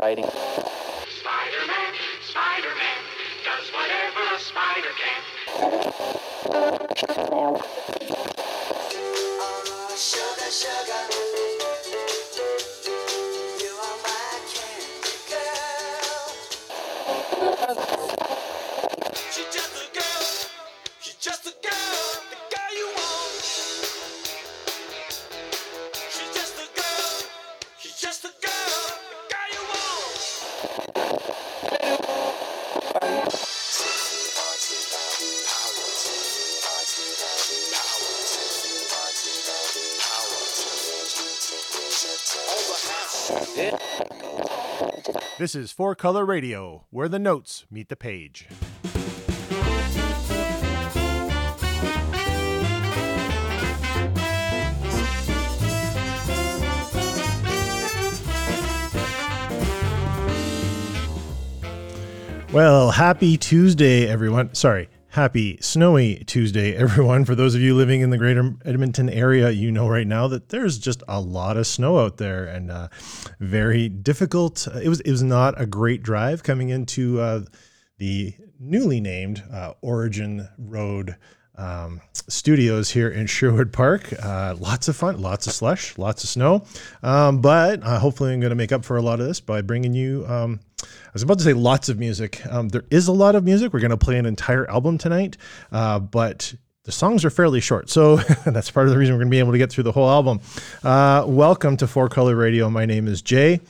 Writing. Spider-Man, Spider-Man, does whatever a spider can. Sugar, sugar. This is Four Color Radio, where the notes meet the page. Well, happy Tuesday, everyone. Sorry, happy snowy Tuesday, everyone. For those of you living in the greater Edmonton area, you know right now that there's just a lot of snow out there and uh, very difficult. It was it was not a great drive coming into uh, the newly named uh, Origin Road um, studios here in Sherwood Park. Uh, lots of fun, lots of slush, lots of snow. Um, but uh, hopefully, I'm going to make up for a lot of this by bringing you. Um, I was about to say lots of music. Um, there is a lot of music. We're going to play an entire album tonight, uh, but the songs are fairly short. So that's part of the reason we're going to be able to get through the whole album. Uh, welcome to Four Color Radio. My name is Jay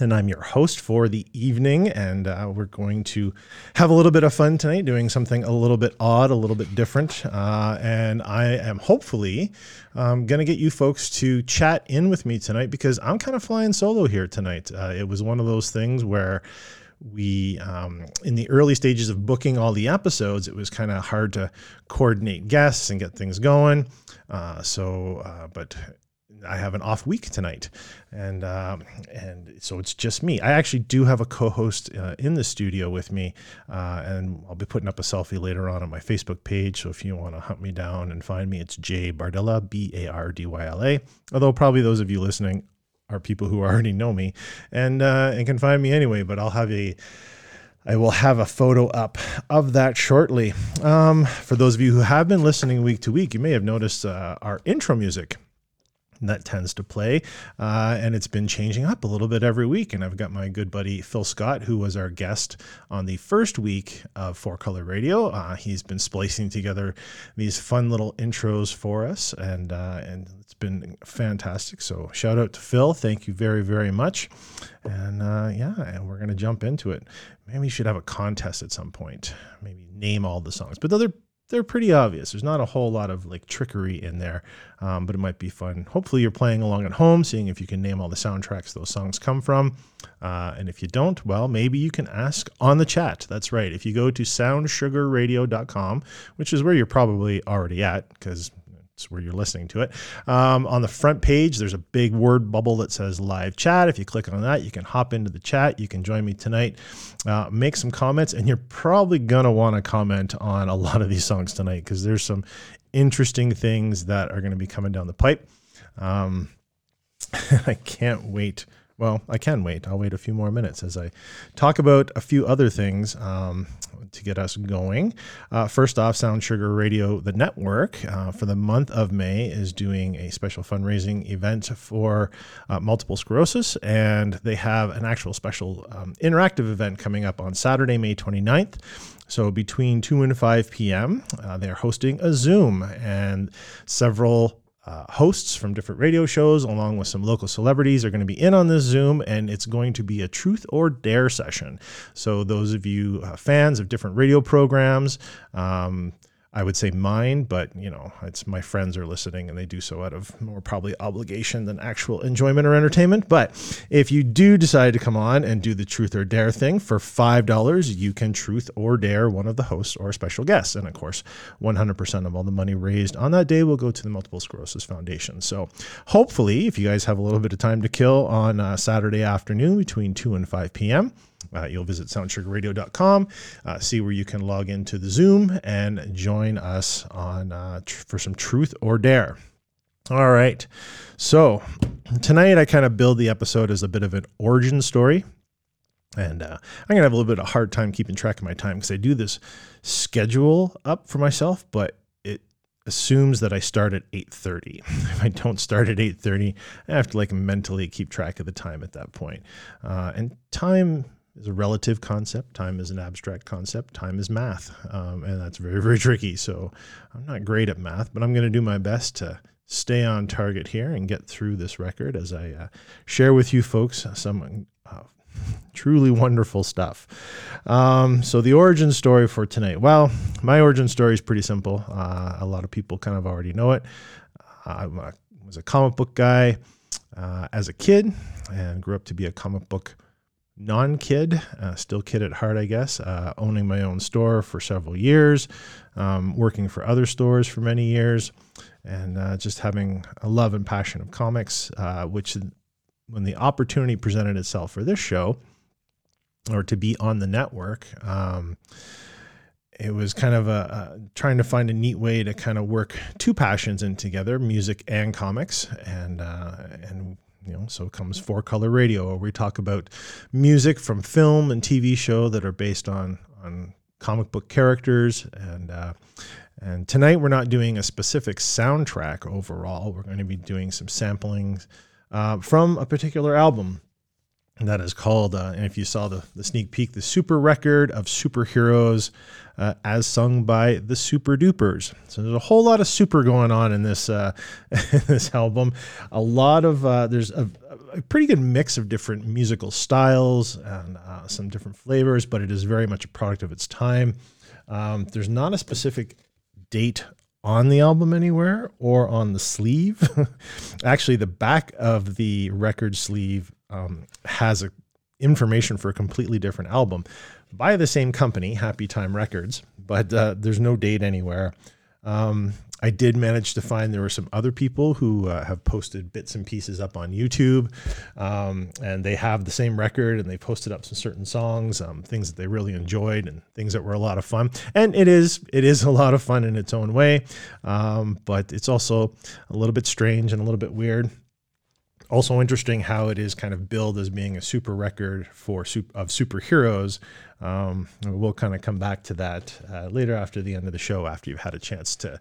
and I'm your host for the evening. And uh, we're going to have a little bit of fun tonight, doing something a little bit odd, a little bit different. Uh, and I am hopefully um, going to get you folks to chat in with me tonight because I'm kind of flying solo here tonight. Uh, it was one of those things where we um, in the early stages of booking all the episodes it was kind of hard to coordinate guests and get things going uh, so uh, but I have an off week tonight, and um, and so it's just me. I actually do have a co-host uh, in the studio with me, uh, and I'll be putting up a selfie later on on my Facebook page. So if you want to hunt me down and find me, it's Jay Bardyla, B A R D Y L A. Although probably those of you listening are people who already know me and uh, and can find me anyway. But I'll have a I will have a photo up of that shortly. Um, for those of you who have been listening week to week, you may have noticed uh, our intro music that tends to play. Uh, and it's been changing up a little bit every week. And I've got my good buddy Phil Scott, who was our guest on the first week of Four Color Radio. Uh, he's been splicing together these fun little intros for us, and uh, and it's been fantastic. So shout out to Phil. Thank you very very much. And uh, yeah, and we're gonna jump into it. Maybe we should have a contest at some point. Maybe name all the songs, but they're they're pretty obvious. There's not a whole lot of like trickery in there, um, but it might be fun. Hopefully, you're playing along at home, seeing if you can name all the soundtracks those songs come from. Uh, and if you don't, well, maybe you can ask on the chat. That's right. If you go to soundsugarradio.com, which is where you're probably already at, because it's where you're listening to it. Um, on the front page, there's a big word bubble that says live chat. If you click on that, you can hop into the chat. You can join me tonight, uh, make some comments, and you're probably going to want to comment on a lot of these songs tonight because there's some interesting things that are going to be coming down the pipe. Um, I can't wait. Well, I can wait. I'll wait a few more minutes as I talk about a few other things um, to get us going. Uh, first off, Sound Sugar Radio, the network, uh, for the month of May is doing a special fundraising event for uh, multiple sclerosis, and they have an actual special um, interactive event coming up on Saturday, May 29th. So between 2 and 5 p.m., uh, they're hosting a Zoom, and several uh, hosts from different radio shows, along with some local celebrities, are going to be in on this Zoom, and it's going to be a truth or dare session. So, those of you uh, fans of different radio programs, um, I would say mine, but you know, it's my friends are listening and they do so out of more probably obligation than actual enjoyment or entertainment. But if you do decide to come on and do the truth or dare thing for $5, you can truth or dare one of the hosts or special guests. And of course, 100% of all the money raised on that day will go to the Multiple Sclerosis Foundation. So hopefully, if you guys have a little bit of time to kill on uh, Saturday afternoon between 2 and 5 p.m., uh, you'll visit soundsugarradio.com, uh, see where you can log into the Zoom and join us on uh, tr- for some truth or dare. All right. So tonight I kind of build the episode as a bit of an origin story. And uh, I'm going to have a little bit of a hard time keeping track of my time because I do this schedule up for myself, but it assumes that I start at 8.30. If I don't start at 8.30, I have to like mentally keep track of the time at that point. Uh, and time is a relative concept. Time is an abstract concept. Time is math. Um, and that's very, very tricky. So I'm not great at math, but I'm going to do my best to stay on target here and get through this record as I uh, share with you folks some uh, truly wonderful stuff. Um, so the origin story for tonight. Well, my origin story is pretty simple. Uh, a lot of people kind of already know it. I was a comic book guy uh, as a kid and grew up to be a comic book non kid, uh, still kid at heart, I guess, uh, owning my own store for several years, um, working for other stores for many years, and uh, just having a love and passion of comics, uh, which when the opportunity presented itself for this show or to be on the network, um, it was kind of a, a, trying to find a neat way to kind of work two passions in together, music and comics, and uh, and you know, so comes Four Color Radio, where we talk about music from film and TV show that are based on on comic book characters. And uh, and tonight we're not doing a specific soundtrack overall. We're going to be doing some samplings uh, from a particular album that is called, uh, and if you saw the, the sneak peek, the Super Record of Superheroes, uh, as sung by the Super Dupers. So there's a whole lot of super going on in this uh, in this album. A lot of uh, there's a, a, pretty good mix of different musical styles and uh, some different flavors, but it is very much a product of its time. Um, there's not a specific date on the album anywhere or on the sleeve. Actually, the back of the record sleeve um, has a information for a completely different album by the same company, Happy Time Records, but uh, there's no date anywhere. Um, I did manage to find there were some other people who uh, have posted bits and pieces up on YouTube, um, and they have the same record and they posted up some certain songs, um, things that they really enjoyed and things that were a lot of fun. And it is it is a lot of fun in its own way, um, but it's also a little bit strange and a little bit weird also interesting how it is kind of billed as being a super record for of superheroes. Um, we'll kind of come back to that uh, later after the end of the show, after you've had a chance to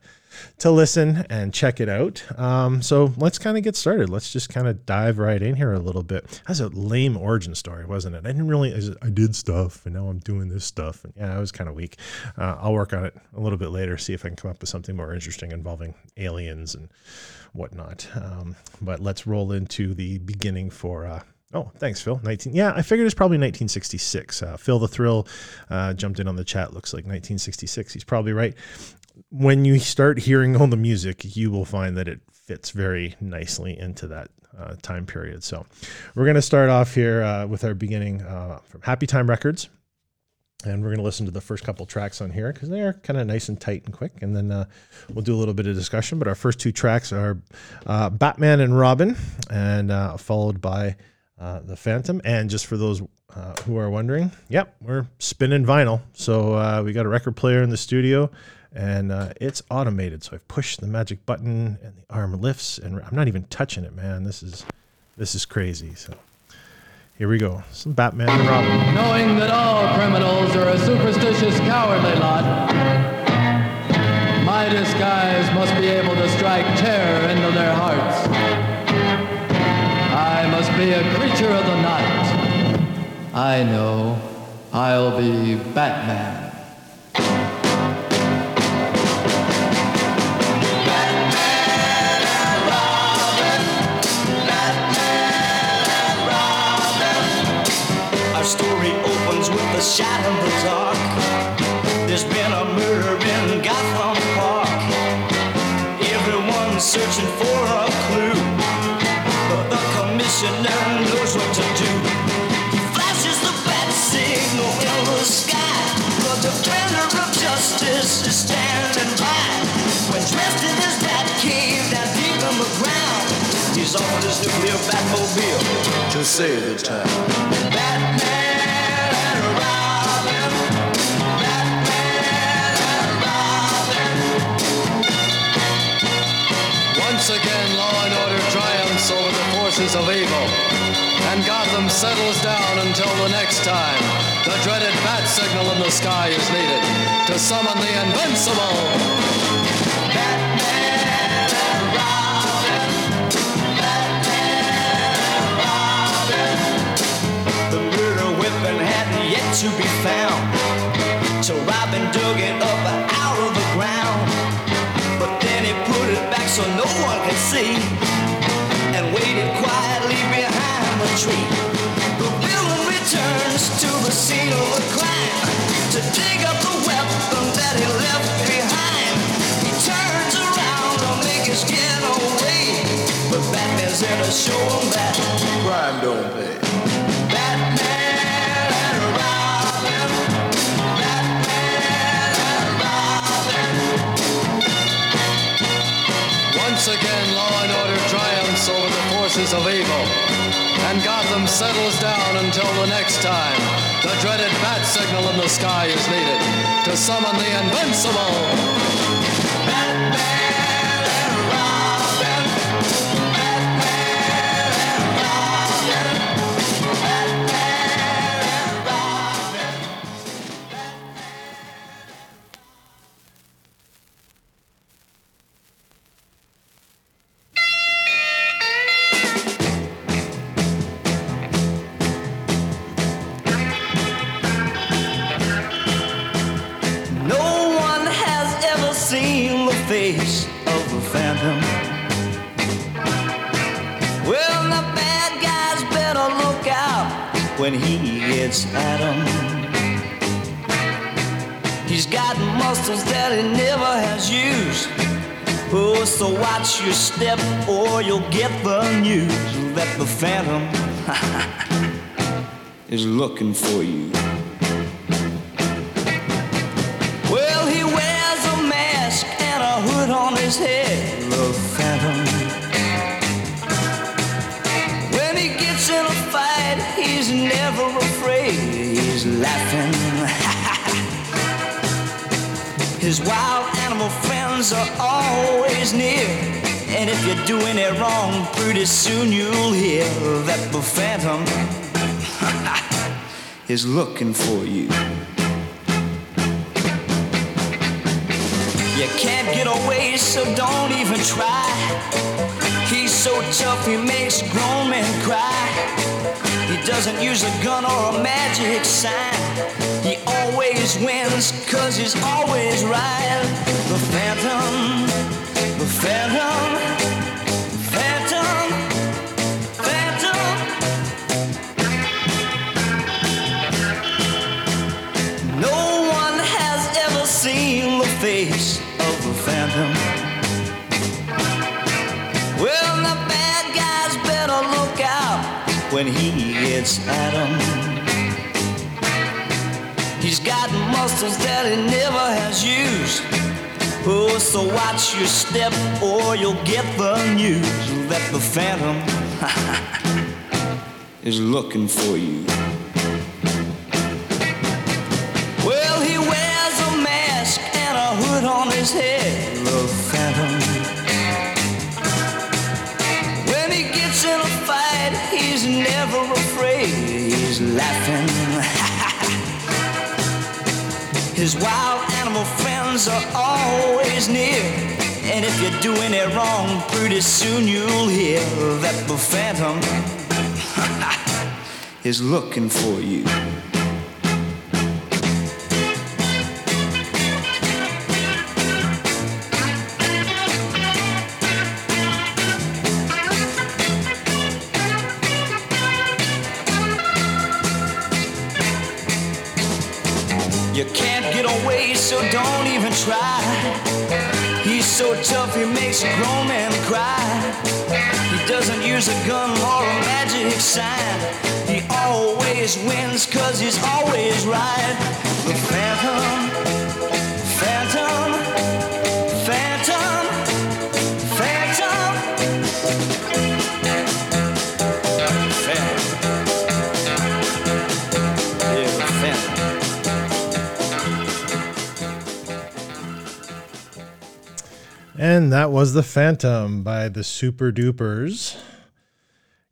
to listen and check it out. Um, so let's kind of get started. Let's just kind of dive right in here a little bit. That's a lame origin story, wasn't it? I didn't really. I did stuff, and now I'm doing this stuff. And yeah, I was kind of weak. Uh, I'll work on it a little bit later, see if I can come up with something more interesting involving aliens and whatnot. Um, but let's roll into the beginning for. Uh, oh, thanks, Phil. 19. Yeah, I figured it's probably 1966. Uh, Phil the Thrill uh, jumped in on the chat. Looks like 1966. He's probably right. When you start hearing all the music, you will find that it fits very nicely into that uh, time period. So we're going to start off here uh, with our beginning uh, from Happy Time Records and we're going to listen to the first couple tracks on here because they are kind of nice and tight and quick. And then uh, we'll do a little bit of discussion but our first two tracks are uh, batman and robin and uh, followed by uh, the phantom. And just for those uh, who are wondering yep we're spinning vinyl. So uh, we got a record player in the studio and it's automated. So i've pushed the magic button and the arm lifts and i'm not even touching it man. This is this is crazy. So here we go. Some Batman and Robin. Knowing that all criminals are a superstitious, cowardly lot, my disguise must be able to strike terror into their hearts. I must be a creature of the night. I know I'll be Batman. Shot in the dark. There's been a murder in Gotham Park. Everyone's searching for a clue, but the commissioner knows what to do. He flashes the bat signal in the sky. The defender of justice is standing by. When dressed in his bat cave down deep in the ground, he's on his nuclear Batmobile to save the town. Batman. Again, law and order triumphs over the forces of evil. And Gotham settles down until the next time the dreaded bat signal in the sky is needed to summon the invincible. Batman is on the murder weapon hadn't yet to be found. So Robin dug so no one could see. And waited quietly behind the tree. The villain returns to the scene of the crime to dig up the weapon that he left behind. He turns around to make his getaway. But Batman's there to show him that Crime don't pay. Forces of evil. And Gotham settles down until the next time the dreaded bat signal in the sky is needed to summon the invincible. Is looking for you. Well, he wears a mask and a hood on his head, the phantom. When he gets in a fight, he's never afraid, he's laughing. His wild animal friends are always near. And if you're doing it wrong, pretty soon you'll hear that the phantom is looking for you. You can't get away, so don't even try. He's so tough, he makes grown men cry. He doesn't use a gun or a magic sign. He always wins, cause he's always right. The Phantom, the Phantom, when he gets at 'em. He's got muscles that he never has used. Oh, so watch your step or you'll get the news that the phantom is looking for you. Well, he wears a mask and a hood on his head, laughing. His wild animal friends are always near. And if you're doing it wrong, pretty soon you'll hear that the phantom is looking for you. You try. He's so tough, he makes a grown men cry. He doesn't use a gun or a magic sign. He always wins, cause he's always right. The Phantom, That was The Phantom by the Super Dupers.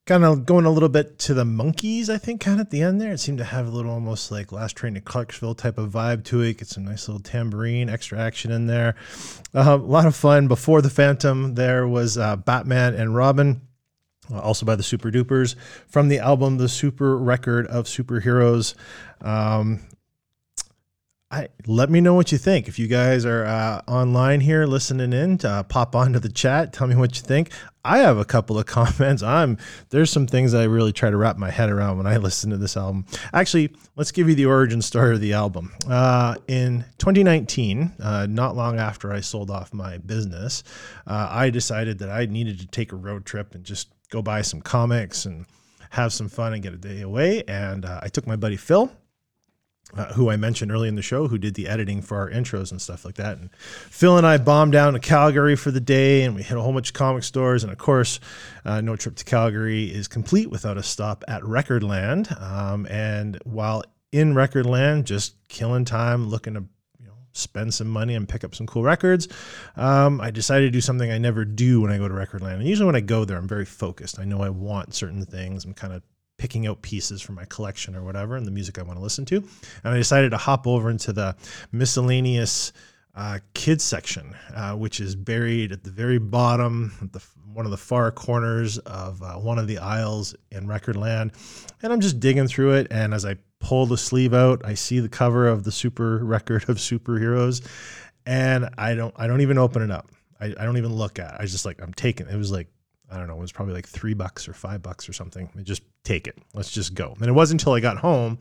kind of going a little bit to the Monkees, I think, kind of at the end there. It seemed to have a little almost like Last Train to Clarksville type of vibe to it. Get some nice little tambourine, extra action in there. Uh, a lot of fun. Before the Phantom, there was uh, Batman and Robin. uh, Also by the Super Dupers from the album The Super Record of Superheroes. Um, I let me know what you think. If you guys are uh, online here listening in, uh, pop onto the chat. Tell me what you think. I have a couple of comments. I'm there's some things I really try to wrap my head around when I listen to this album. Actually, let's give you the origin story of the album. Uh, in 2019, uh, not long after I sold off my business, uh, I decided that I needed to take a road trip and just go buy some comics and have some fun and get a day away. And uh, I took my buddy Phil uh, who I mentioned early in the show, who did the editing for our intros and stuff like that. And Phil and I bombed down to Calgary for the day, and we hit a whole bunch of comic stores. And of course, uh, no trip to Calgary is complete without a stop at Recordland. Um, and while in Recordland, just killing time, looking to you know spend some money and pick up some cool records, um, I decided to do something I never do when I go to Recordland. And usually when I go there, I'm very focused. I know I want certain things. I'm kind of picking out pieces from my collection or whatever and the music I want to listen to. And I decided to hop over into the miscellaneous uh, kids section, uh, which is buried at the very bottom, at the one of the far corners of uh, one of the aisles in Recordland. And I'm just digging through it. And as I pull the sleeve out, I see the cover of the Super Record of Superheroes, and I don't I don't even open it up. I, I don't even look at. it. I just like I'm taking. It was like I don't know, it was probably like three bucks or five bucks or something. I just take it. Let's just go. And it wasn't until I got home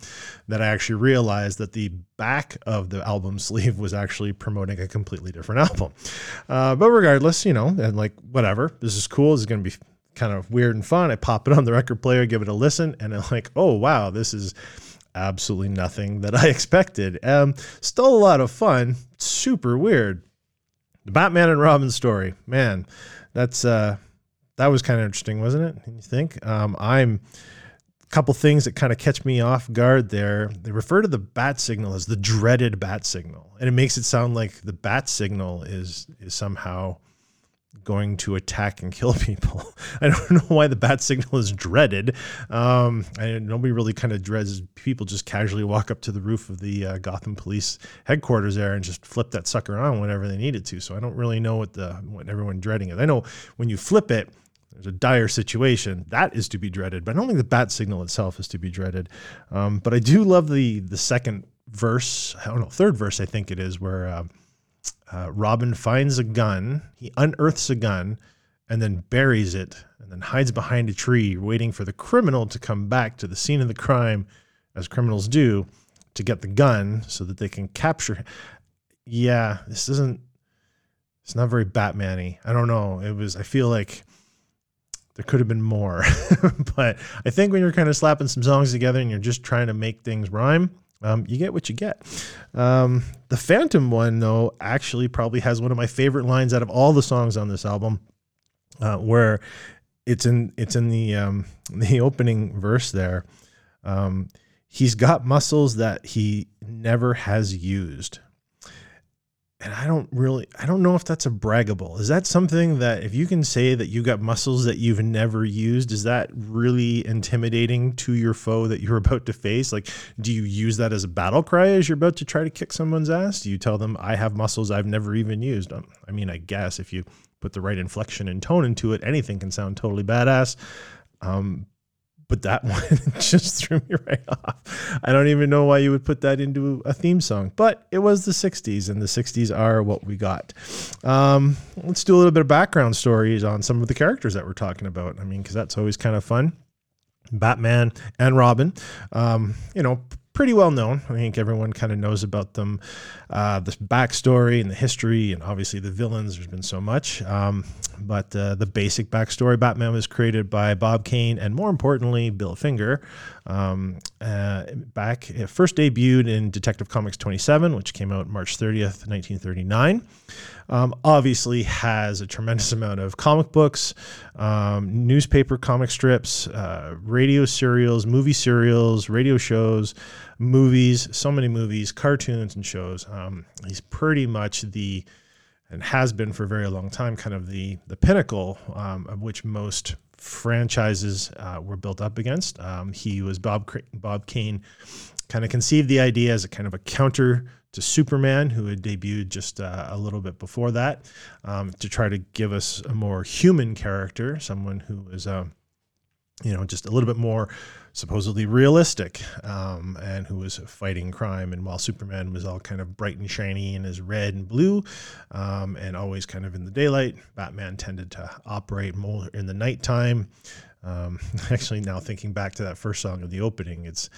that I actually realized that the back of the album sleeve was actually promoting a completely different album. Uh, but regardless, you know, and like whatever, this is cool. This is going to be kind of weird and fun. I pop it on the record player, give it a listen, and I'm like, oh wow, this is absolutely nothing that I expected. Um, still a lot of fun. Super weird. The Batman and Robin story, man, that's uh that was kind of interesting, wasn't it? You think? Um, I'm a couple things that kind of catch me off guard there. They refer to the bat signal as the dreaded bat signal, and it makes it sound like the bat signal is is somehow going to attack and kill people. I don't know why the bat signal is dreaded. Um, and nobody really kind of dreads people just casually walk up to the roof of the uh, Gotham Police headquarters there and just flip that sucker on whenever they needed to. So I don't really know what the what everyone dreading is. I know when you flip it, there's a dire situation that is to be dreaded, but I don't think the bat signal itself is to be dreaded. Um, but I do love the the second verse. I don't know, third verse I think it is where. Uh, uh, Robin finds a gun. He unearths a gun and then buries it and then hides behind a tree, waiting for the criminal to come back to the scene of the crime, as criminals do, to get the gun so that they can capture. him. Yeah, this isn't. It's not very Batman-y. I don't know. It was. I feel like there could have been more, but I think when you're kind of slapping some songs together and you're just trying to make things rhyme, um, you get what you get. Um, the Phantom one, though, actually probably has one of my favorite lines out of all the songs on this album, uh, where it's in it's in the um, the opening verse there. Um, he's got muscles that he never has used. And I don't really, I don't know if that's a braggable. Is that something that if you can say that you got muscles that you've never used, is that really intimidating to your foe that you're about to face? Like, do you use that as a battle cry as you're about to try to kick someone's ass? Do you tell them, I have muscles I've never even used? Um, I mean, I guess if you put the right inflection and tone into it, anything can sound totally badass. Um, but that one just threw me right off. I don't even know why you would put that into a theme song, but it was the 60s, and the 60s are what we got. Um, let's do a little bit of background stories on some of the characters that we're talking about. I mean, because that's always kind of fun. Batman and Robin, um, you know, pretty well known. I think everyone kind of knows about them, uh, the backstory and the history, and obviously the villains. There's been so much, um, but uh, the basic backstory: Batman was created by Bob Kane and, more importantly, Bill Finger. Um, uh, back it first debuted in Detective Comics 27, which came out March 30th, 1939. Um, obviously has a tremendous amount of comic books, um, newspaper comic strips, uh, radio serials, movie serials, radio shows, movies, so many movies, cartoons, and shows. Um, he's pretty much the and has been for a very long time kind of the the pinnacle um, of which most franchises uh, were built up against. Um, he was Bob Bob Kane, kind of conceived the idea as a kind of a counter to Superman, who had debuted just uh, a little bit before that, um, to try to give us a more human character, someone who is, uh, you know, just a little bit more supposedly realistic, um, and who was fighting crime. And while Superman was all kind of bright and shiny and is red and blue, um, and always kind of in the daylight, Batman tended to operate more in the nighttime. Um, actually, now thinking back to that first song of the opening, it's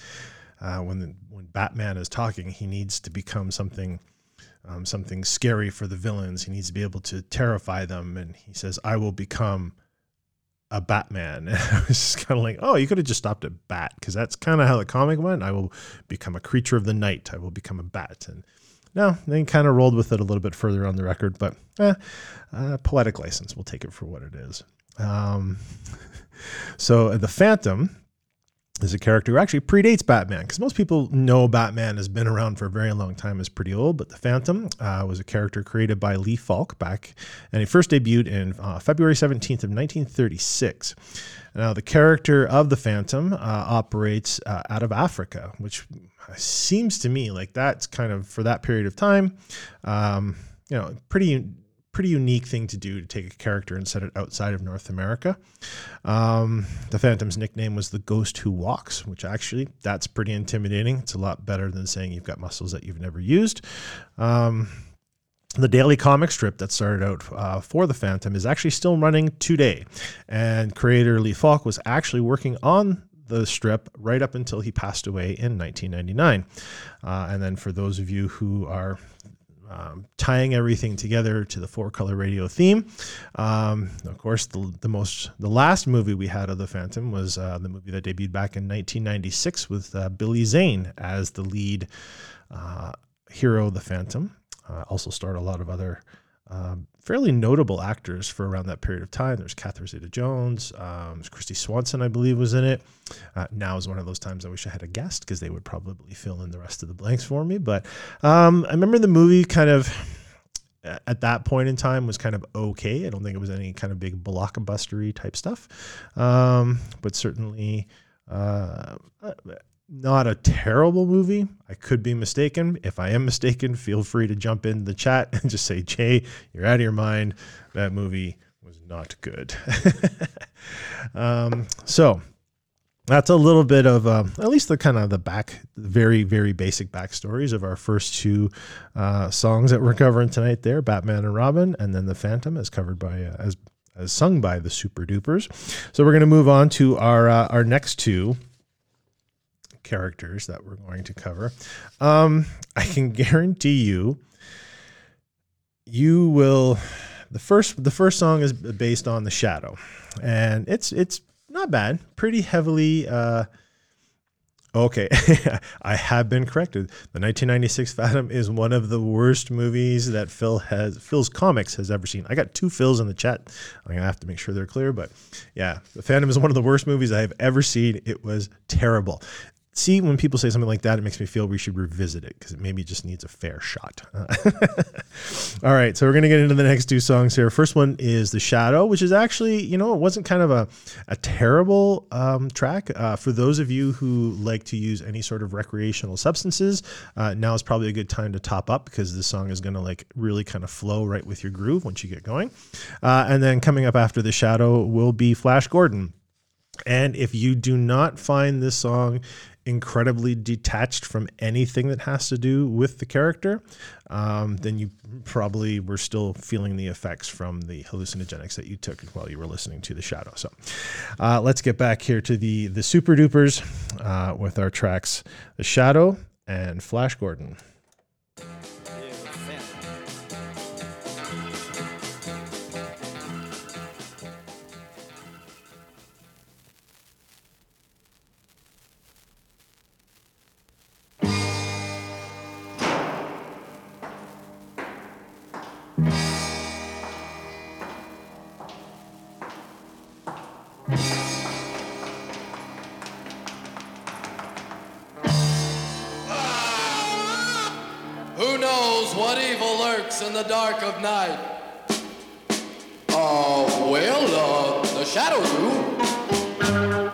uh, when the, when Batman is talking, he needs to become something um, something scary for the villains. He needs to be able to terrify them, and he says, "I will become." A Batman. I was just kind of like, oh, you could have just stopped at Bat because that's kind of how the comic went. I will become a creature of the night. I will become a bat. And no, they kind of rolled with it a little bit further on the record, but eh, uh, poetic license. We'll take it for what it is. Um, so uh, the Phantom is a character who actually predates Batman because most people know Batman has been around for a very long time, is pretty old. But the Phantom uh, was a character created by Lee Falk back, and he first debuted in uh, February 17th of 1936. Now, the character of the Phantom uh, operates uh, out of Africa, which seems to me like that's kind of for that period of time, um, you know, pretty pretty unique thing to do to take a character and set it outside of North America. Um, the Phantom's nickname was the Ghost Who Walks, which actually that's pretty intimidating. It's a lot better than saying you've got muscles that you've never used. Um, the daily comic strip that started out uh, for the Phantom is actually still running today, and creator Lee Falk was actually working on the strip right up until he passed away in 1999. Uh, and then for those of you who are um, tying everything together to the four color radio theme. Um, of course, the, the most the last movie we had of the Phantom was uh, the movie that debuted back in 1996 with uh, Billy Zane as the lead uh, hero, the Phantom. Uh, also starred a lot of other um, fairly notable actors for around that period of time. There's Catherine Zeta-Jones, um, Kristy Swanson, I believe, was in it. Uh, now is one of those times I wish I had a guest because they would probably fill in the rest of the blanks for me. But um, I remember the movie kind of at that point in time was kind of okay. I don't think it was any kind of big blockbustery type stuff, um, but certainly. Uh, not a terrible movie. I could be mistaken. If I am mistaken, feel free to jump in the chat and just say, Jay, you're out of your mind. That movie was not good. um, so that's a little bit of uh, at least the kind of the back, very, very basic backstories of our first two uh, songs that we're covering tonight there Batman and Robin, and then The Phantom, as covered by, uh, as, as sung by the Super Dupers. So we're going to move on to our, uh, our next two characters that we're going to cover. Um, I can guarantee you, you will. The first, the first song is based on the Shadow, and it's it's not bad. Pretty heavily. Uh, Okay, I have been corrected. The 1996 Phantom is one of the worst movies that Phil has Phil's Comics has ever seen. I got two Phils in the chat. I'm gonna have to make sure they're clear, but yeah, the Phantom is one of the worst movies I have ever seen. It was terrible see when people say something like that it makes me feel we should revisit it because it maybe just needs a fair shot. All right so we're going to get into the next two songs here. First one is the shadow which is actually you know it wasn't kind of a, a terrible um, track. Uh, for those of you who like to use any sort of recreational substances uh, now is probably a good time to top up because this song is going to like really kind of flow right with your groove once you get going. Uh, and then coming up after the shadow will be flash gordon. And if you do not find this song incredibly detached from anything that has to do with the character, um, then you probably were still feeling the effects from the hallucinogenics that you took while you were listening to The Shadow. So uh, let's get back here to the, the Super Dupers uh, with our tracks The Shadow and Flash Gordon. What evil lurks in the dark of night? Uh, well, uh, the shadows do.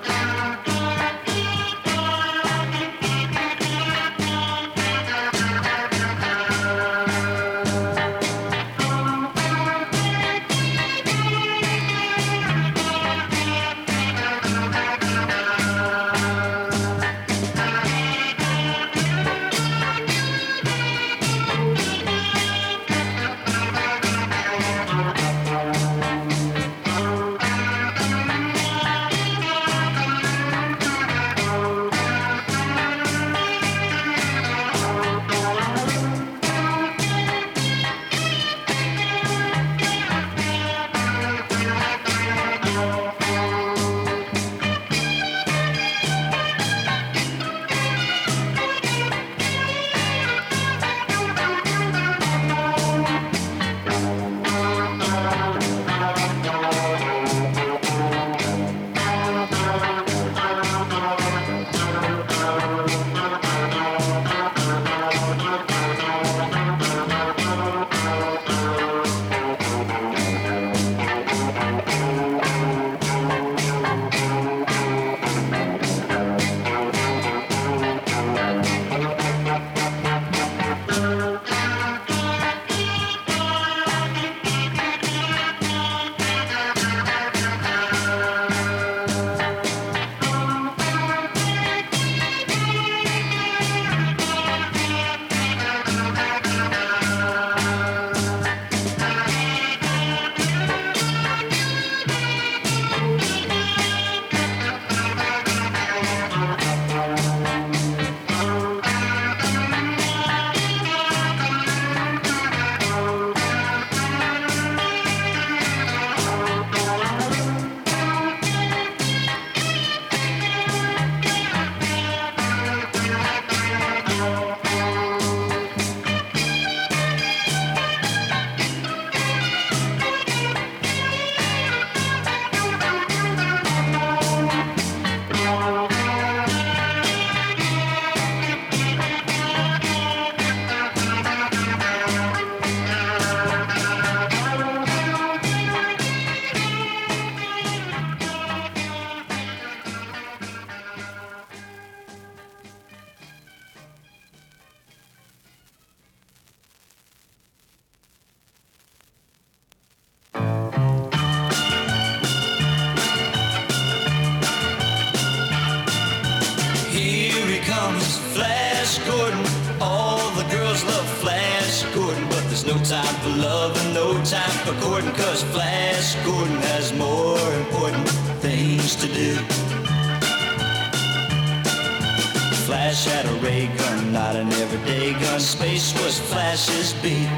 Flash's beat.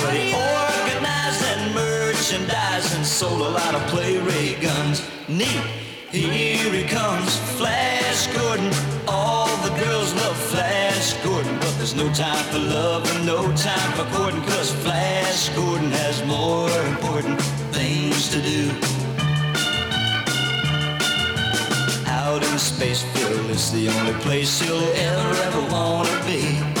But he organized and merchandised and sold a lot of play ray guns. Neat. Here he comes, Flash Gordon. All the girls love Flash Gordon, but there's no time for love and no time for courting, cause Flash Gordon has more important things to do. Out in space, Phil is the only place you'll ever, ever wanna be.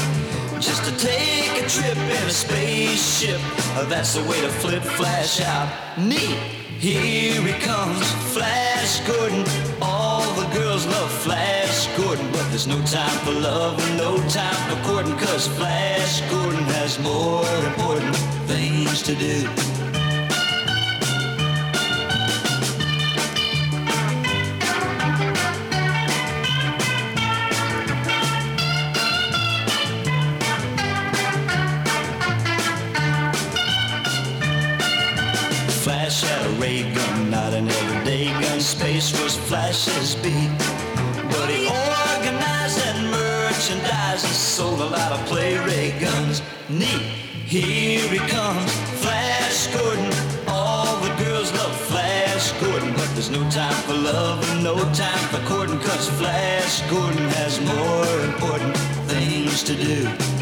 Just to take a trip in a spaceship, uh, that's the way to flip Flash out. Neat, here he comes, Flash Gordon. All the girls love Flash Gordon, but there's no time for love and no time for courting, cause Flash Gordon has more important things to do. Flash's beat. But he organized and merchandised and sold a lot of play ray guns. Neat, here he comes, Flash Gordon. All the girls love Flash Gordon, but there's no time for love and no time for courting, cause Flash Gordon has more important things to do.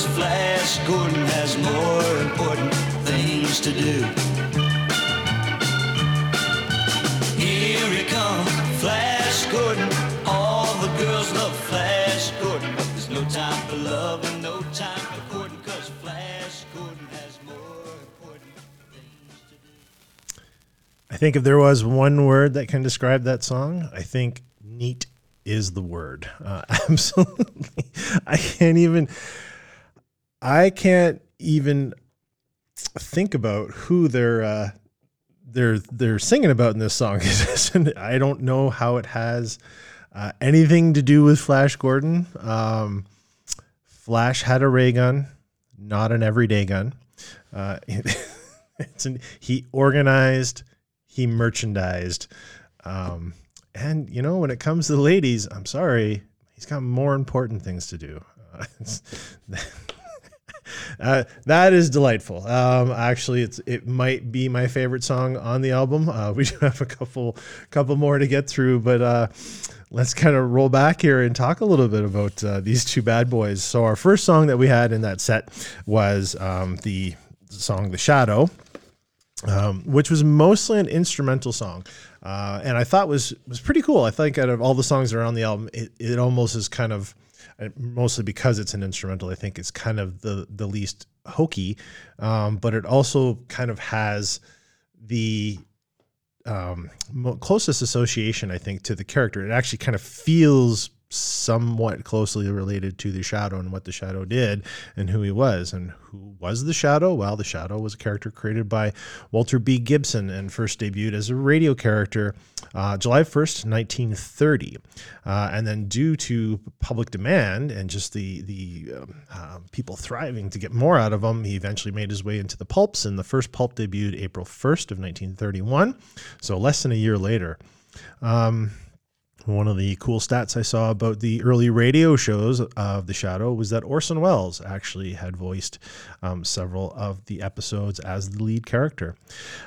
Flash Gordon has more important things to do. Here he comes, Flash Gordon. All the girls love Flash Gordon, there's no time for love and no time for courting, cause Flash Gordon has more important things to do. I think if there was one word that can describe that song, I think neat is the word. Uh, absolutely. I can't even, I can't even think about who they're, uh, they're, they're singing about in this song. I don't know how it has uh, anything to do with Flash Gordon. Um, Flash had a ray gun, not an everyday gun. Uh, an, he organized, he merchandised. Um, and, you know, when it comes to the ladies, I'm sorry, he's got more important things to do. Uh, that is delightful. Um, actually, it's it might be my favorite song on the album. Uh, we do have a couple couple more to get through, but uh, let's kind of roll back here and talk a little bit about uh, these two bad boys. So our first song that we had in that set was um, the song "The Shadow." um, which was mostly an instrumental song, uh, and I thought was was pretty cool. I think out of all the songs that are on the album, it, it almost is kind of mostly because it's an instrumental. I think it's kind of the the least hokey, um, but it also kind of has the um, closest association, I think, to the character. It actually kind of feels somewhat closely related to the Shadow and what the Shadow did and who he was. And who was the Shadow? Well, the Shadow was a character created by Walter B. Gibson and first debuted as a radio character uh, July 1st, 1930. Uh, and then, due to public demand and just the the um, uh, people thriving to get more out of him, he eventually made his way into the pulps. And the first pulp debuted April 1st of 1931, so less than a year later. Um, one of the cool stats I saw about the early radio shows of The Shadow was that Orson Welles actually had voiced um, several of the episodes as the lead character.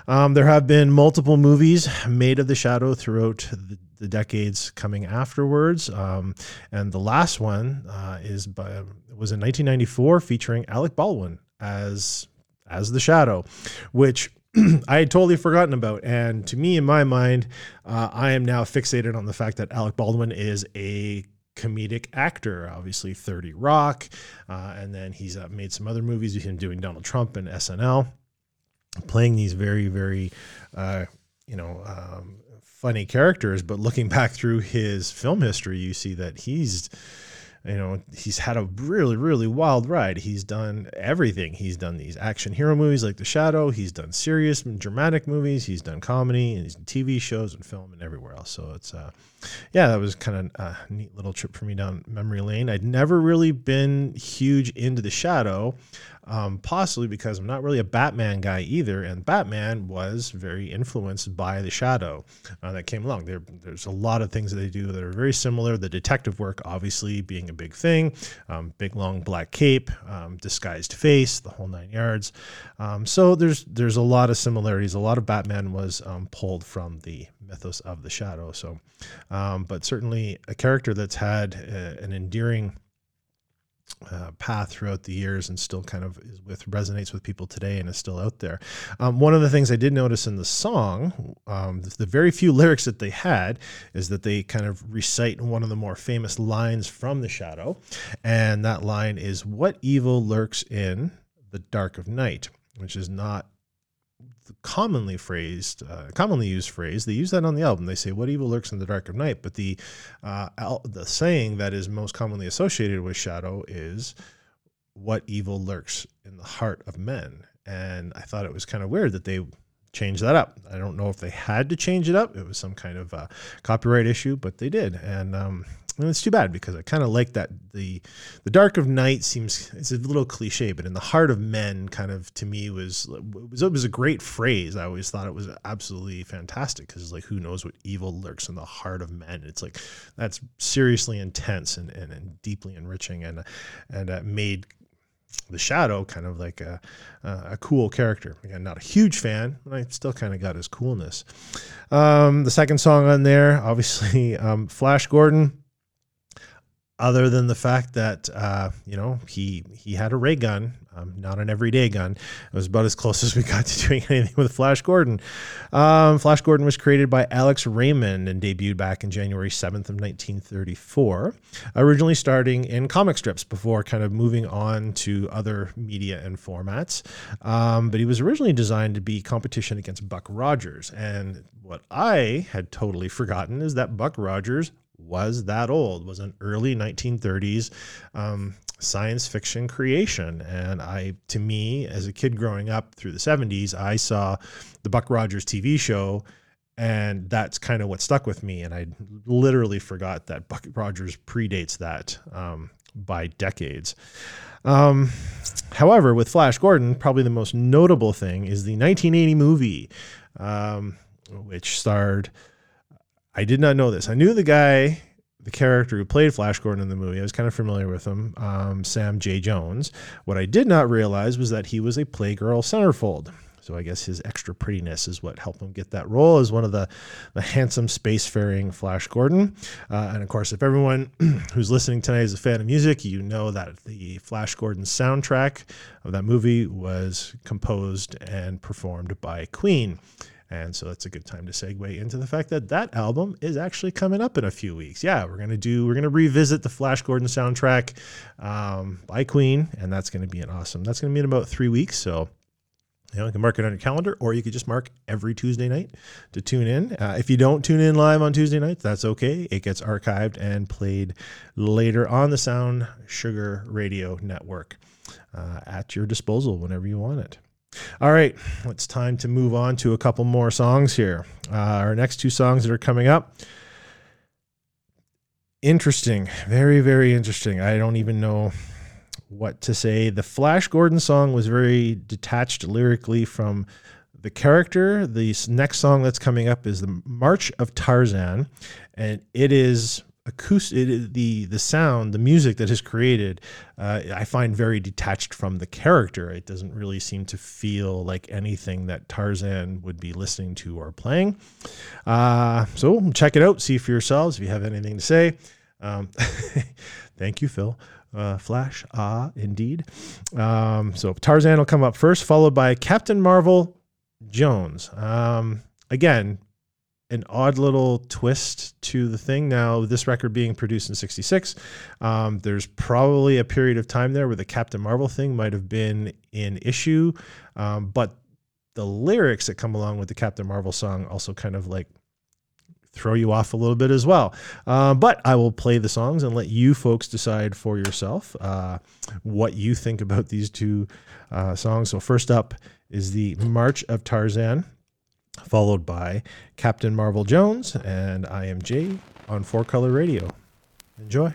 Um, there have been multiple movies made of The Shadow throughout the, the decades coming afterwards, um, and the last one uh, is by, was in 1994, featuring Alec Baldwin as as the Shadow, which I had totally forgotten about. And to me, in my mind, uh, I am now fixated on the fact that Alec Baldwin is a comedic actor. Obviously, 30 Rock, uh, and then he's uh, made some other movies with him doing Donald Trump and SNL, playing these very, very, uh, you know, um, funny characters. But looking back through his film history, you see that he's you know he's had a really really wild ride. He's done everything. He's done these action hero movies like the shadow. He's done serious dramatic movies. He's done comedy and he's tv shows and film and everywhere else. So it's uh yeah that was kind of a neat little trip for me down memory lane. I'd never really been huge into the shadow um, possibly because I'm not really a Batman guy either, and Batman was very influenced by the Shadow uh, that came along. There, there's a lot of things that they do that are very similar. The detective work, obviously, being a big thing, um, big long black cape, um, disguised face, the whole nine yards. Um, so there's there's a lot of similarities. A lot of Batman was um, pulled from the mythos of the Shadow. So, um, but certainly a character that's had uh, an endearing uh, path throughout the years and still kind of is with resonates with people today and is still out there. Um, one of the things I did notice in the song, um, the, the very few lyrics that they had, is that they kind of recite one of the more famous lines from The Shadow, and that line is "What evil lurks in the dark of night," which is not commonly phrased, uh, commonly used phrase. They use that on the album. They say, "What evil lurks in the dark of night?" But the uh, al- the saying that is most commonly associated with shadow is, "What evil lurks in the heart of men?" And I thought it was kind of weird that they changed that up. I don't know if they had to change it up. It was some kind of uh, copyright issue, but they did. And um, and it's too bad because I kind of like that the the dark of night seems it's a little cliche, but in the heart of men, kind of to me was was it was a great phrase. I always thought it was absolutely fantastic because it's like who knows what evil lurks in the heart of men. It's like that's seriously intense and and, and deeply enriching and and uh, made the shadow kind of like a, a cool character again not a huge fan but i still kind of got his coolness um, the second song on there obviously um, flash gordon other than the fact that uh, you know he he had a ray gun, um, not an everyday gun. It was about as close as we got to doing anything with Flash Gordon. Um, Flash Gordon was created by Alex Raymond and debuted back in January 7th of 1934, originally starting in comic strips before kind of moving on to other media and formats. Um, but he was originally designed to be competition against Buck Rogers. And what I had totally forgotten is that Buck Rogers was that old, was an early 1930s um, science fiction creation. And I, to me, as a kid growing up through the 70s, I saw the Buck Rogers TV show. And that's kind of what stuck with me. And I literally forgot that Buck Rogers predates that um, by decades. Um, however, with Flash Gordon, probably the most notable thing is the 1980 movie, um, which starred I did not know this. I knew the guy, the character who played Flash Gordon in the movie. I was kind of familiar with him, um, Sam J. Jones. What I did not realize was that he was a Playgirl centerfold. So I guess his extra prettiness is what helped him get that role as one of the, the handsome spacefaring Flash Gordon. Uh, and of course, if everyone who's listening tonight is a fan of music, you know that the Flash Gordon soundtrack of that movie was composed and performed by Queen. And so that's a good time to segue into the fact that that album is actually coming up in a few weeks. Yeah, we're gonna do we're gonna revisit the Flash Gordon soundtrack um, by Queen, and that's gonna be an awesome. That's gonna be in about three weeks. So you know, you can mark it on your calendar, or you could just mark every Tuesday night to tune in. Uh, if you don't tune in live on Tuesday nights, that's okay. It gets archived and played later on the Sound Sugar Radio Network uh, at your disposal whenever you want it. All right, it's time to move on to a couple more songs here. Uh, our next two songs that are coming up. Interesting, very, very interesting. I don't even know what to say. The Flash Gordon song was very detached lyrically from the character. The next song that's coming up is the March of Tarzan, and it is acoustic the the sound the music that is created uh, i find very detached from the character. It doesn't really seem to feel like anything that tarzan would be listening to or playing. Uh, so check it out see for yourselves if you have anything to say. Um, thank you phil. Uh, flash ah indeed. Um, so tarzan will come up first followed by captain marvel jones. Um, again an odd little twist to the thing. Now, this record being produced in 66, um, there's probably a period of time there where the Captain Marvel thing might have been in issue, um, but the lyrics that come along with the Captain Marvel song also kind of like throw you off a little bit as well. Uh, but I will play the songs and let you folks decide for yourself uh, what you think about these two uh, songs. So, first up is the March of Tarzan followed by Captain Marvel Jones, and I am Jay on Four Color Radio. Enjoy.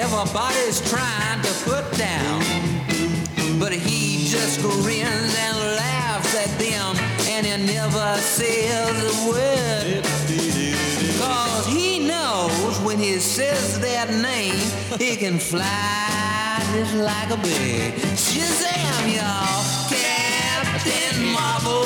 Everybody's trying to put down. But he just grins and laughs at them, and he never says a word. Cause he knows when he says that name, he can fly just like a bird. Shazam, y'all! Captain Marvel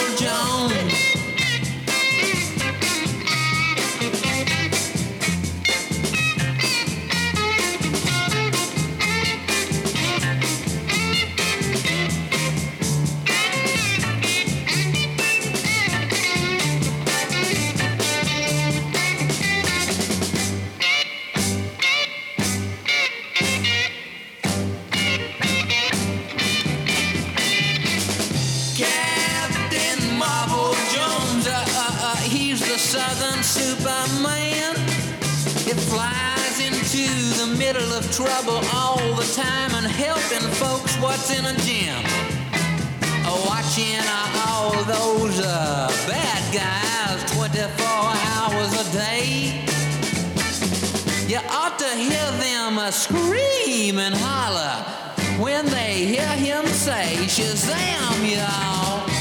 trouble all the time and helping folks what's in a jam. Uh, watching all those uh, bad guys 24 hours a day. You ought to hear them uh, scream and holler when they hear him say, Shazam, y'all!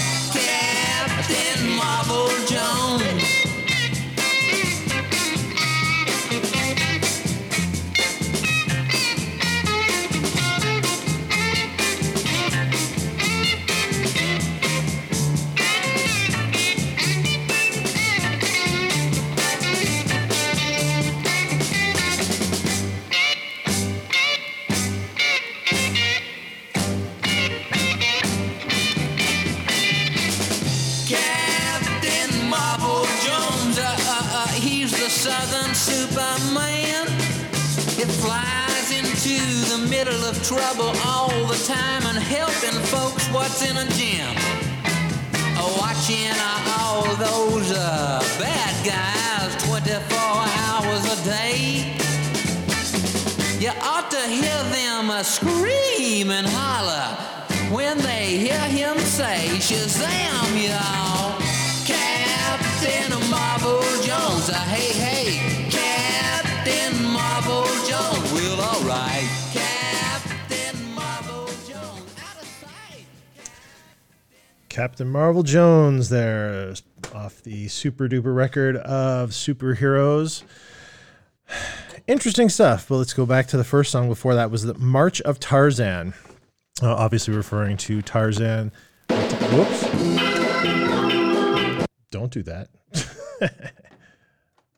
Superman. It flies into the middle of trouble all the time and helping folks what's in a. Uh, watching all those uh, bad guys 24 hours a day. You ought to hear them uh, scream and holler when they hear him say, Shazam, y'all! Captain Marvel Jones, uh, hey, Captain Marvel Jones there off the super duper record of superheroes. Interesting stuff. But let's go back to the first song before that was the March of Tarzan. Uh, obviously referring to Tarzan. Whoops. Don't do that.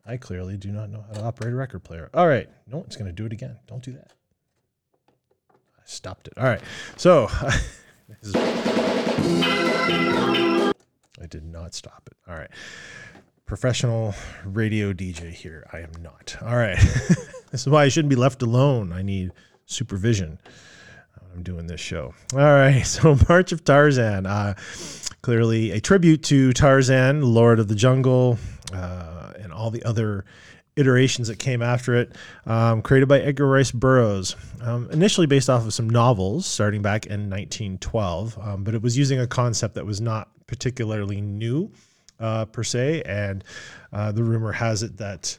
I clearly do not know how to operate a record player. All right. No, it's going to do it again. Don't do that. I stopped it. All right. So is I did not stop it. All right. Professional radio DJ here. I am not. All right. this is why I shouldn't be left alone. I need supervision I'm doing this show. All right. So, March of Tarzan. Uh, clearly a tribute to Tarzan, Lord of the Jungle, uh, and all the other iterations that came after it, um, created by Edgar Rice Burroughs. Um, initially based off of some novels starting back in 1912, um, but it was using a concept that was not particularly new uh, per se. And uh, the rumor has it that.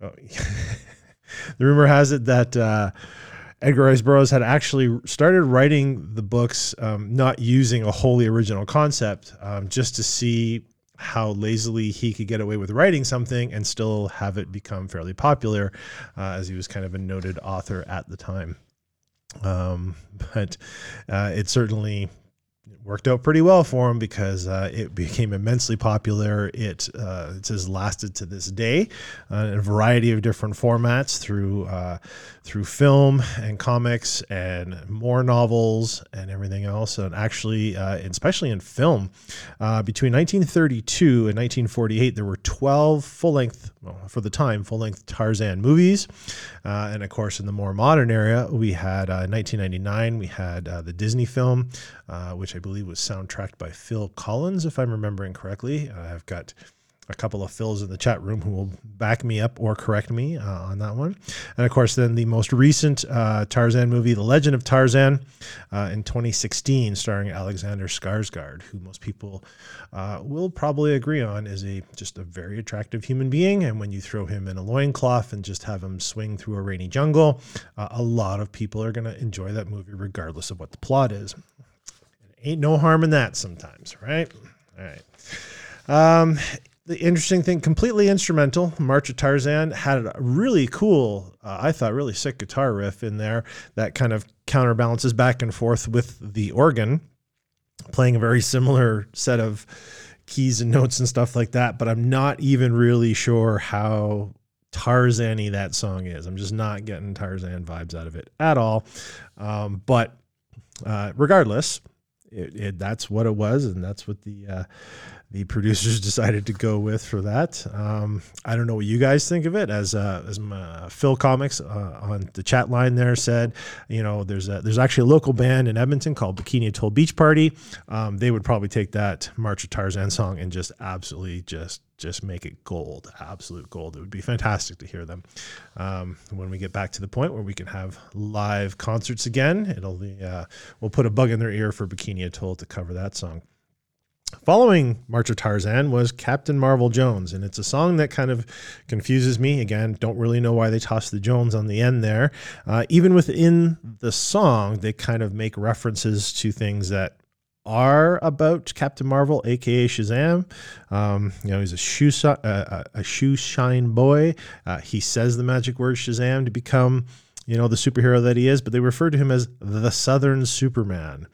Oh, the rumor has it that uh, Edgar Rice Burroughs had actually started writing the books um, not using a wholly original concept, um, just to see how lazily he could get away with writing something and still have it become fairly popular, uh, as he was kind of a noted author at the time. Um, but uh, it certainly worked out pretty well for him because uh, it became immensely popular. It uh, it has lasted to this day uh, in a variety of different formats through uh, through film and comics and more novels and everything else. And actually, uh, especially in film, uh, between 1932 and 1948, there were 12 full length, well, for the time, full length Tarzan movies. And of course, in the more modern era, we had uh, 1999, we had the Disney film, which I believe was soundtracked by Phil Collins, if I'm remembering correctly. I've got a couple of Phils in the chat room who will back me up or correct me uh, on that one. And of course, then the most recent uh, Tarzan movie, The Legend of Tarzan, uh, in 2016, starring Alexander Skarsgård, who most people uh, will probably agree on is a just a very attractive human being. And when you throw him in a loincloth and just have him swing through a rainy jungle, uh, a lot of people are going to enjoy that movie regardless of what the plot is. Ain't no harm in that sometimes, right? All right. Um, the interesting thing, completely instrumental. March of Tarzan had a really cool, uh, I thought, really sick guitar riff in there that kind of counterbalances back and forth with the organ, playing a very similar set of keys and notes and stuff like that. But I'm not even really sure how Tarzan-y that song is. I'm just not getting Tarzan vibes out of it at all. Um, but uh, regardless, it, it, that's what it was, and that's what the uh, the producers decided to go with for that. Um, I don't know what you guys think of it. As uh, as my, Phil Comics uh, on the chat line there said, you know, there's a, there's actually a local band in Edmonton called Bikini Atoll Beach Party. Um, they would probably take that March of Tarzan song and just absolutely just just make it gold, absolute gold. It would be fantastic to hear them. Um, when we get back to the point where we can have live concerts again, it'll be, uh, we'll put a bug in their ear for Bikini Atoll to cover that song. Following March of Tarzan was Captain Marvel Jones, and it's a song that kind of confuses me. Again, don't really know why they tossed the Jones on the end there. Uh, even within the song, they kind of make references to things that are about Captain Marvel, aka Shazam. Um, you know, he's a shoe uh, a shoe shine boy. Uh, he says the magic word Shazam to become, you know, the superhero that he is. But they refer to him as the Southern Superman.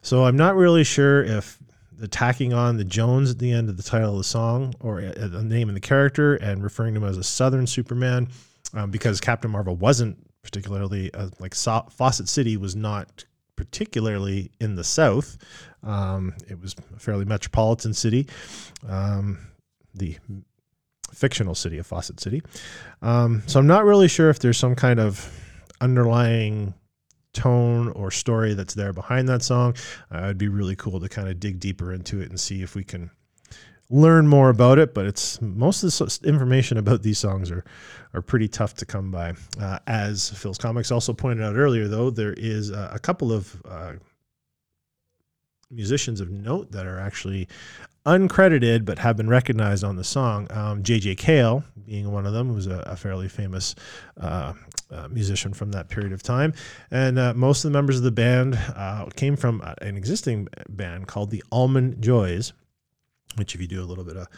So I'm not really sure if the tacking on the Jones at the end of the title of the song or the name of the character and referring to him as a Southern Superman um, because Captain Marvel wasn't particularly uh, like so- Fawcett City was not particularly in the South. Um, it was a fairly metropolitan city, um, the fictional city of Fawcett City. Um, so I'm not really sure if there's some kind of underlying tone or story that's there behind that song. Uh, it'd be really cool to kind of dig deeper into it and see if we can learn more about it. But it's most of the information about these songs are are pretty tough to come by. Uh, as Phil's Comics also pointed out earlier, though, there is a, couple of uh, musicians of note that are actually uncredited but have been recognized on the song. Um, J.J. Cale being one of them, who's a, a fairly famous uh, uh, musician from that period of time. And uh, most of the members of the band uh, came from an existing band called the Almond Joys. Which, if you do a little bit of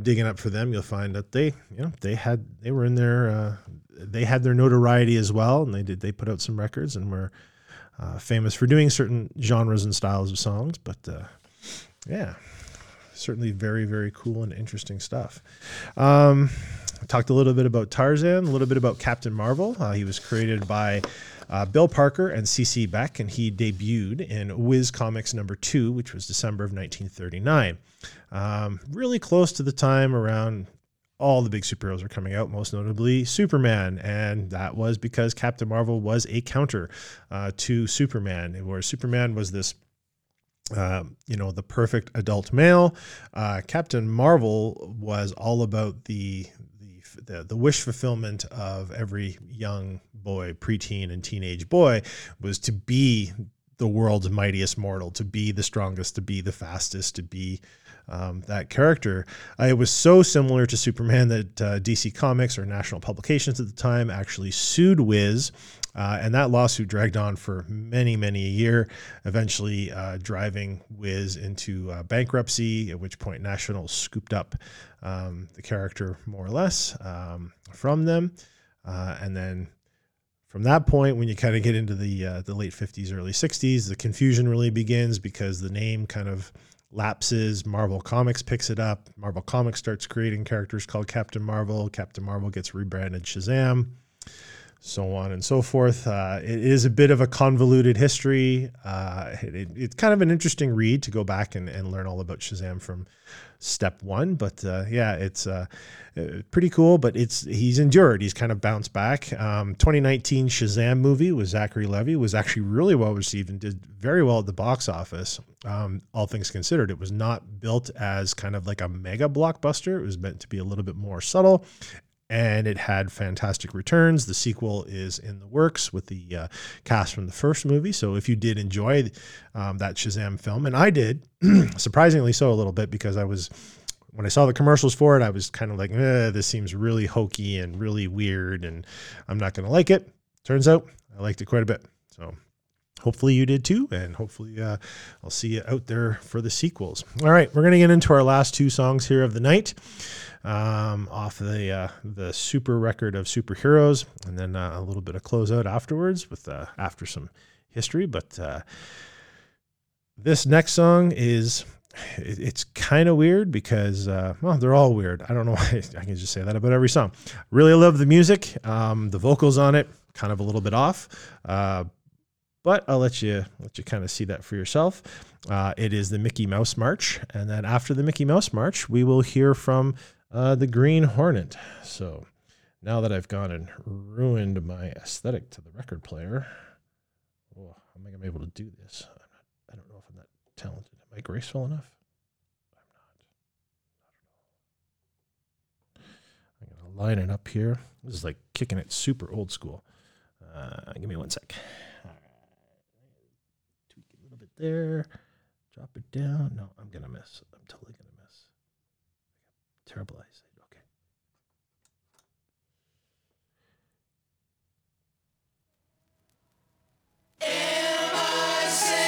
digging up for them, you'll find that they, you know, they had they were in their uh, they had their notoriety as well, and they did they put out some records and were uh, famous for doing certain genres and styles of songs. But yeah, certainly very very cool and interesting stuff. Um, I talked a little bit about Tarzan, a little bit about Captain Marvel. Uh, he was created by uh, Bill Parker and C.C. Beck, and he debuted in Whiz Comics number two, which was December of 1939. Um, really close to the time around all the big superheroes were coming out, most notably Superman. And that was because Captain Marvel was a counter uh, to Superman, where Superman was this uh, you know, the perfect adult male. Uh, Captain Marvel was all about the, the the the wish fulfillment of every young boy, preteen, and teenage boy was to be the world's mightiest mortal, to be the strongest, to be the fastest, to be um, that character. It was so similar to Superman that uh, DC Comics or National Publications at the time actually sued Whiz uh, and that lawsuit dragged on for many, many a year, eventually uh, driving Whiz into uh, bankruptcy, at which point National scooped up um, the character more or less um, from them. Uh, and then from that point, when you kind of get into the uh, the late 50s, early 60s, the confusion really begins because the name kind of lapses. Marvel Comics picks it up. Marvel Comics starts creating characters called Captain Marvel. Captain Marvel gets rebranded Shazam so on and so forth. Uh, it is a bit of a convoluted history. Uh, it, it's kind of an interesting read to go back and, and learn all about Shazam from step one. But uh, yeah, it's uh, uh, pretty cool. But it's he's endured. He's kind of bounced back. Um, 2019 Shazam movie with Zachary Levi was actually really well received and did very well at the box office. Um, all things considered, it was not built as kind of like a mega blockbuster. It was meant to be a little bit more subtle and it had fantastic returns. The sequel is in the works with the uh, cast from the first movie. So if you did enjoy um, that Shazam film, and I did, surprisingly so a little bit because I was when I saw the commercials for it, I was kind of like, eh, this seems really hokey and really weird, and I'm not going to like it. Turns out I liked it quite a bit. So hopefully you did too, and hopefully uh, I'll see you out there for the sequels. All right, we're going to get into our last two songs here of the night um, off the uh, the super record of superheroes, and then uh, a little bit of closeout afterwards with uh, after some history. But uh, this next song is it, it's kind of weird because uh, well, they're all weird. I don't know why I can just say that about every song. Really love the music, um, the vocals on it, kind of a little bit off. But I'll let you let you kind of see that for yourself. Uh, it is the Mickey Mouse March, and then after the Mickey Mouse March, we will hear from uh, the Green Hornet. So now that I've gone and ruined my aesthetic to the record player, oh, how am I to be able to do this? I'm not, I don't know if I'm that talented. Am I graceful enough? I'm not. I'm going to line it up here. This is like kicking it super old school. Uh, give me one sec. All right. Tweak it a little bit there. Drop it down. No, I'm to miss. I'm totally to miss. Terrible eyesight. Okay.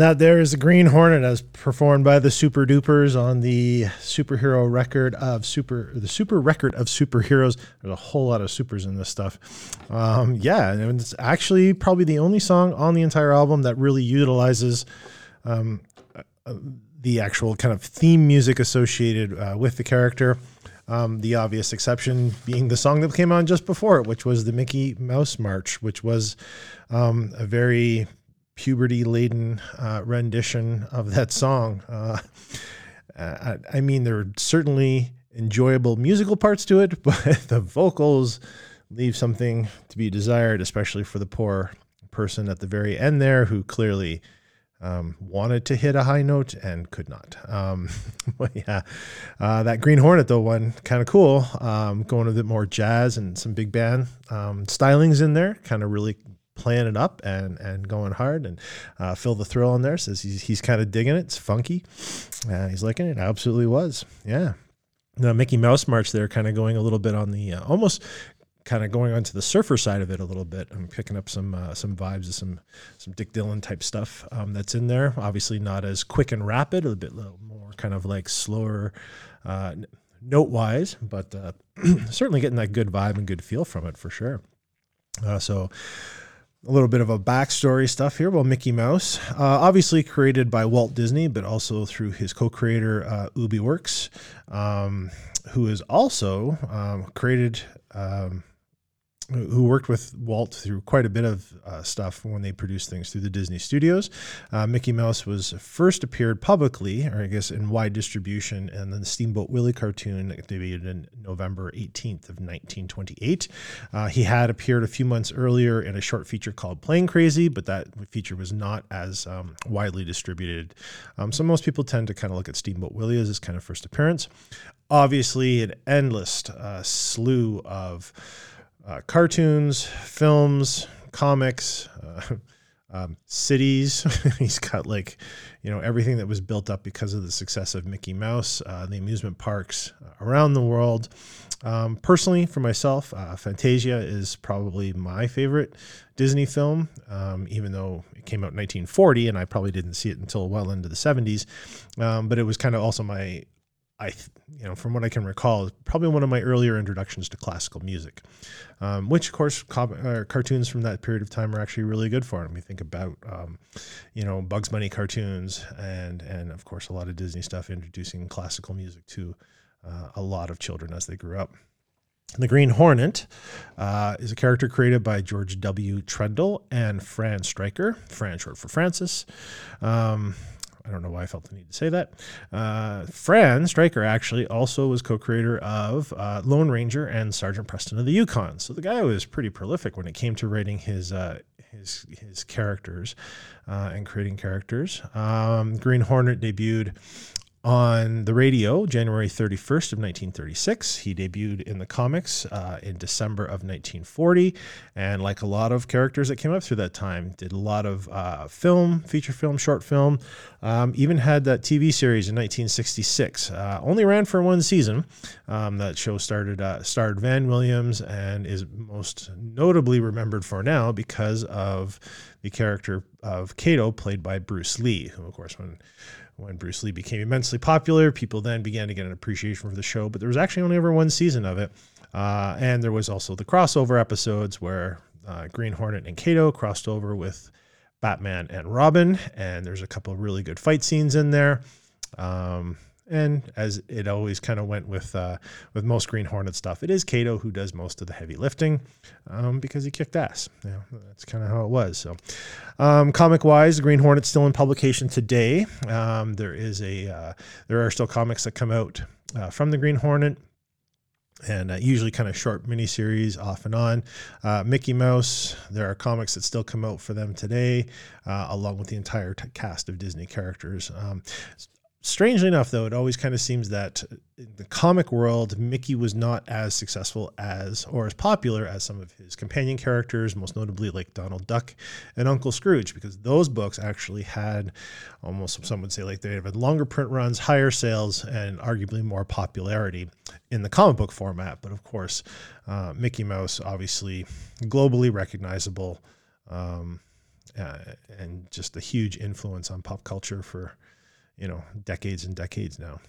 And that there is the Green Hornet as performed by the Super Dupers on the superhero record of super the super record of superheroes. There's a whole lot of supers in this stuff. Um, yeah, and it's actually probably the only song on the entire album that really utilizes um, uh, the actual kind of theme music associated uh, with the character. Um, the obvious exception being the song that came on just before it, which was the Mickey Mouse March, which was um, a very puberty laden uh, rendition of that song. Uh, I, I mean, there are certainly enjoyable musical parts to it, but the vocals leave something to be desired, especially for the poor person at the very end there who clearly um, wanted to hit a high note and could not. Um, but yeah, uh, that Green Hornet though one kind of cool. Um, going a bit more jazz and some big band um, stylings in there, kind of really playing it up and and going hard. And uh, the Thrill on there says he's he's kind of digging it. It's funky. Uh, he's liking it. Absolutely was. Yeah. The Mickey Mouse March there, kind of going a little bit on the uh, almost kind of going onto the surfer side of it a little bit. I'm picking up some uh, some vibes of some some Dick Dylan type stuff um, that's in there. Obviously not as quick and rapid, a bit more kind of like slower uh, note wise, but uh, certainly getting that good vibe and good feel from it for sure. Uh, so a little bit of a backstory stuff here about Mickey Mouse. Uh, obviously created by Walt Disney, but also through his co-creator uh, Ub Iwerks, um, who is also um, created. Um, who worked with Walt through quite a bit of uh, stuff when they produced things through the Disney studios. Uh, Mickey Mouse was first appeared publicly, or I guess in wide distribution, and then the Steamboat Willie cartoon debuted in November 18th of 1928. Uh, he had appeared a few months earlier in a short feature called Plane Crazy, but that feature was not as um, widely distributed. Um, so most people tend to kind of look at Steamboat Willie as his kind of first appearance. Obviously, an endless uh, slew of uh, cartoons, films, comics, uh, um, cities. He's got like, you know, everything that was built up because of the success of Mickey Mouse, uh, the amusement parks around the world. Um, personally, for myself, uh, Fantasia is probably my favorite Disney film, um, even though it came out in 1940 and I probably didn't see it until well into the 70s. Um, but it was kind of also my I, you know, from what I can recall, is probably one of my earlier introductions to classical music, um, which, of course, uh, cartoons from that period of time are actually really good for. And we think about, um, you know, Bugs Bunny cartoons and and of course a lot of Disney stuff introducing classical music to uh, a lot of children as they grew up. The Green Hornet uh, is a character created by George W. Trendle and Fran Stryker, Fran short for Francis. Um, I don't know why I felt the need to say that. Uh, Fran Stryker actually also was co-creator of uh, Lone Ranger and Sergeant Preston of the Yukon. So the guy was pretty prolific when it came to writing his uh, his his characters uh, and creating characters. Um, Green Hornet debuted on the radio January 31st of 1936. He debuted in the comics uh, in December of 1940, and like a lot of characters that came up through that time, did a lot of uh, film, feature film, short film. Um, even had that TV series in 1966. Uh, only ran for one season. Um, that show started uh, starred Van Williams and is most notably remembered for now because of the character of Kato, played by Bruce Lee, who of course when when Bruce Lee became immensely popular, people then began to get an appreciation for the show. But there was actually only ever one season of it. Uh, and there was also the crossover episodes where uh, Green Hornet and Kato crossed over with Batman and Robin. And there's a couple of really good fight scenes in there. Um, and as it always kind of went with uh, with most Green Hornet stuff, it is Kato who does most of the heavy lifting um, because he kicked ass. Yeah, that's kind of how it was. So, um, comic wise, the Green Hornet's still in publication today. Um, there is a uh, there are still comics that come out uh, from the Green Hornet and uh, usually kind of short miniseries off and on. Uh, Mickey Mouse, there are comics that still come out for them today, uh, along with the entire t- cast of Disney characters. Um, strangely enough, though, it always kind of seems that in the comic world, Mickey was not as successful as or as popular as some of his companion characters, most notably like Donald Duck and Uncle Scrooge, because those books actually had almost some would say like they had longer print runs, higher sales, and arguably more popularity in the comic book format. But of course, uh, Mickey Mouse, obviously globally recognizable. Um, uh, and just a huge influence on pop culture for you know decades and decades now.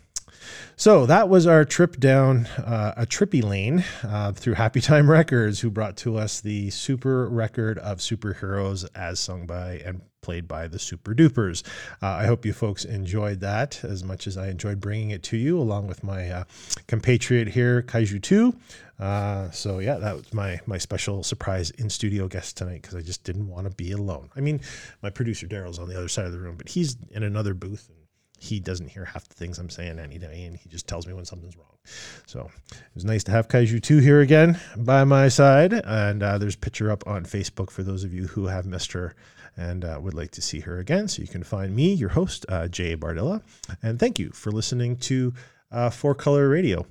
So that was our trip down uh, a trippy lane uh, through Happy Time Records, who brought to us the super record of superheroes as sung by and played by the Super Dupers. Uh, I hope you folks enjoyed that as much as I enjoyed bringing it to you, along with my uh, compatriot here, Kaiju 2. Uh, so yeah, that was my my special surprise in studio guest tonight because I just didn't want to be alone. I mean, my producer Daryl's on the other side of the room, but he's in another booth he doesn't hear half the things I'm saying any day, and he just tells me when something's wrong. So it was nice to have Kaiju 2 here again by my side. And uh, there's picture up on Facebook for those of you who have missed her and uh, would like to see her again. So you can find me, your host, uh, Jay Bardyla. And thank you for listening to uh, Four Color Radio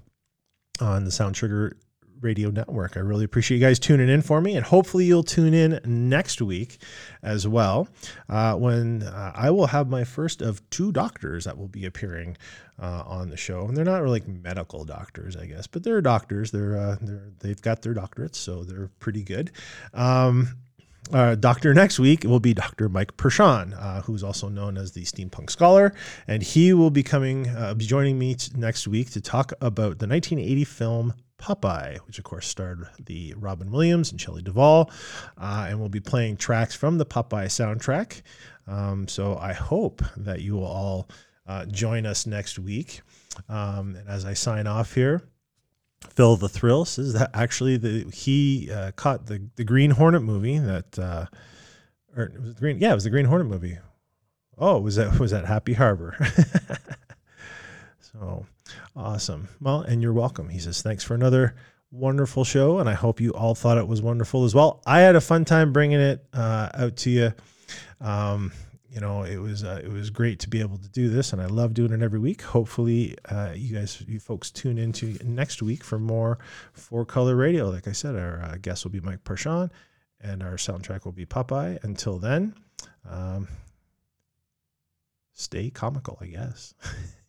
on the Sound Trigger Radio Network. I really appreciate you guys tuning in for me, and hopefully you'll tune in next week as well, uh, when uh, I will have my first of two doctors that will be appearing uh, on the show. And they're not really like medical doctors, I guess, but they're doctors. They're, uh, they're they've got their doctorates, so they're pretty good. Um, uh, doctor next week will be Dr. Mike Perschon, uh, who's also known as the Steampunk Scholar, and he will be coming, uh, joining me t- next week to talk about the 1980 film Popeye, which of course starred the Robin Williams and Shelley Duvall, uh, and we'll be playing tracks from the Popeye soundtrack. Um, so I hope that you will all uh, join us next week. Um, and as I sign off here, Phil the Thrill says that actually the he uh, caught the the Green Hornet movie that uh, or it was the Green yeah it was the Green Hornet movie. Oh, was that was that Happy Harbor? so awesome. Well, and you're welcome. He says thanks for another wonderful show, and I hope you all thought it was wonderful as well. I had a fun time bringing it uh, out to you. Um, you know, it was uh, it was great to be able to do this, and I love doing it every week. Hopefully, uh, you guys, you folks, tune into next week for more Four Color Radio. Like I said, our uh, guest will be Mike Perschon, and our soundtrack will be Popeye. Until then, um, stay comical, I guess.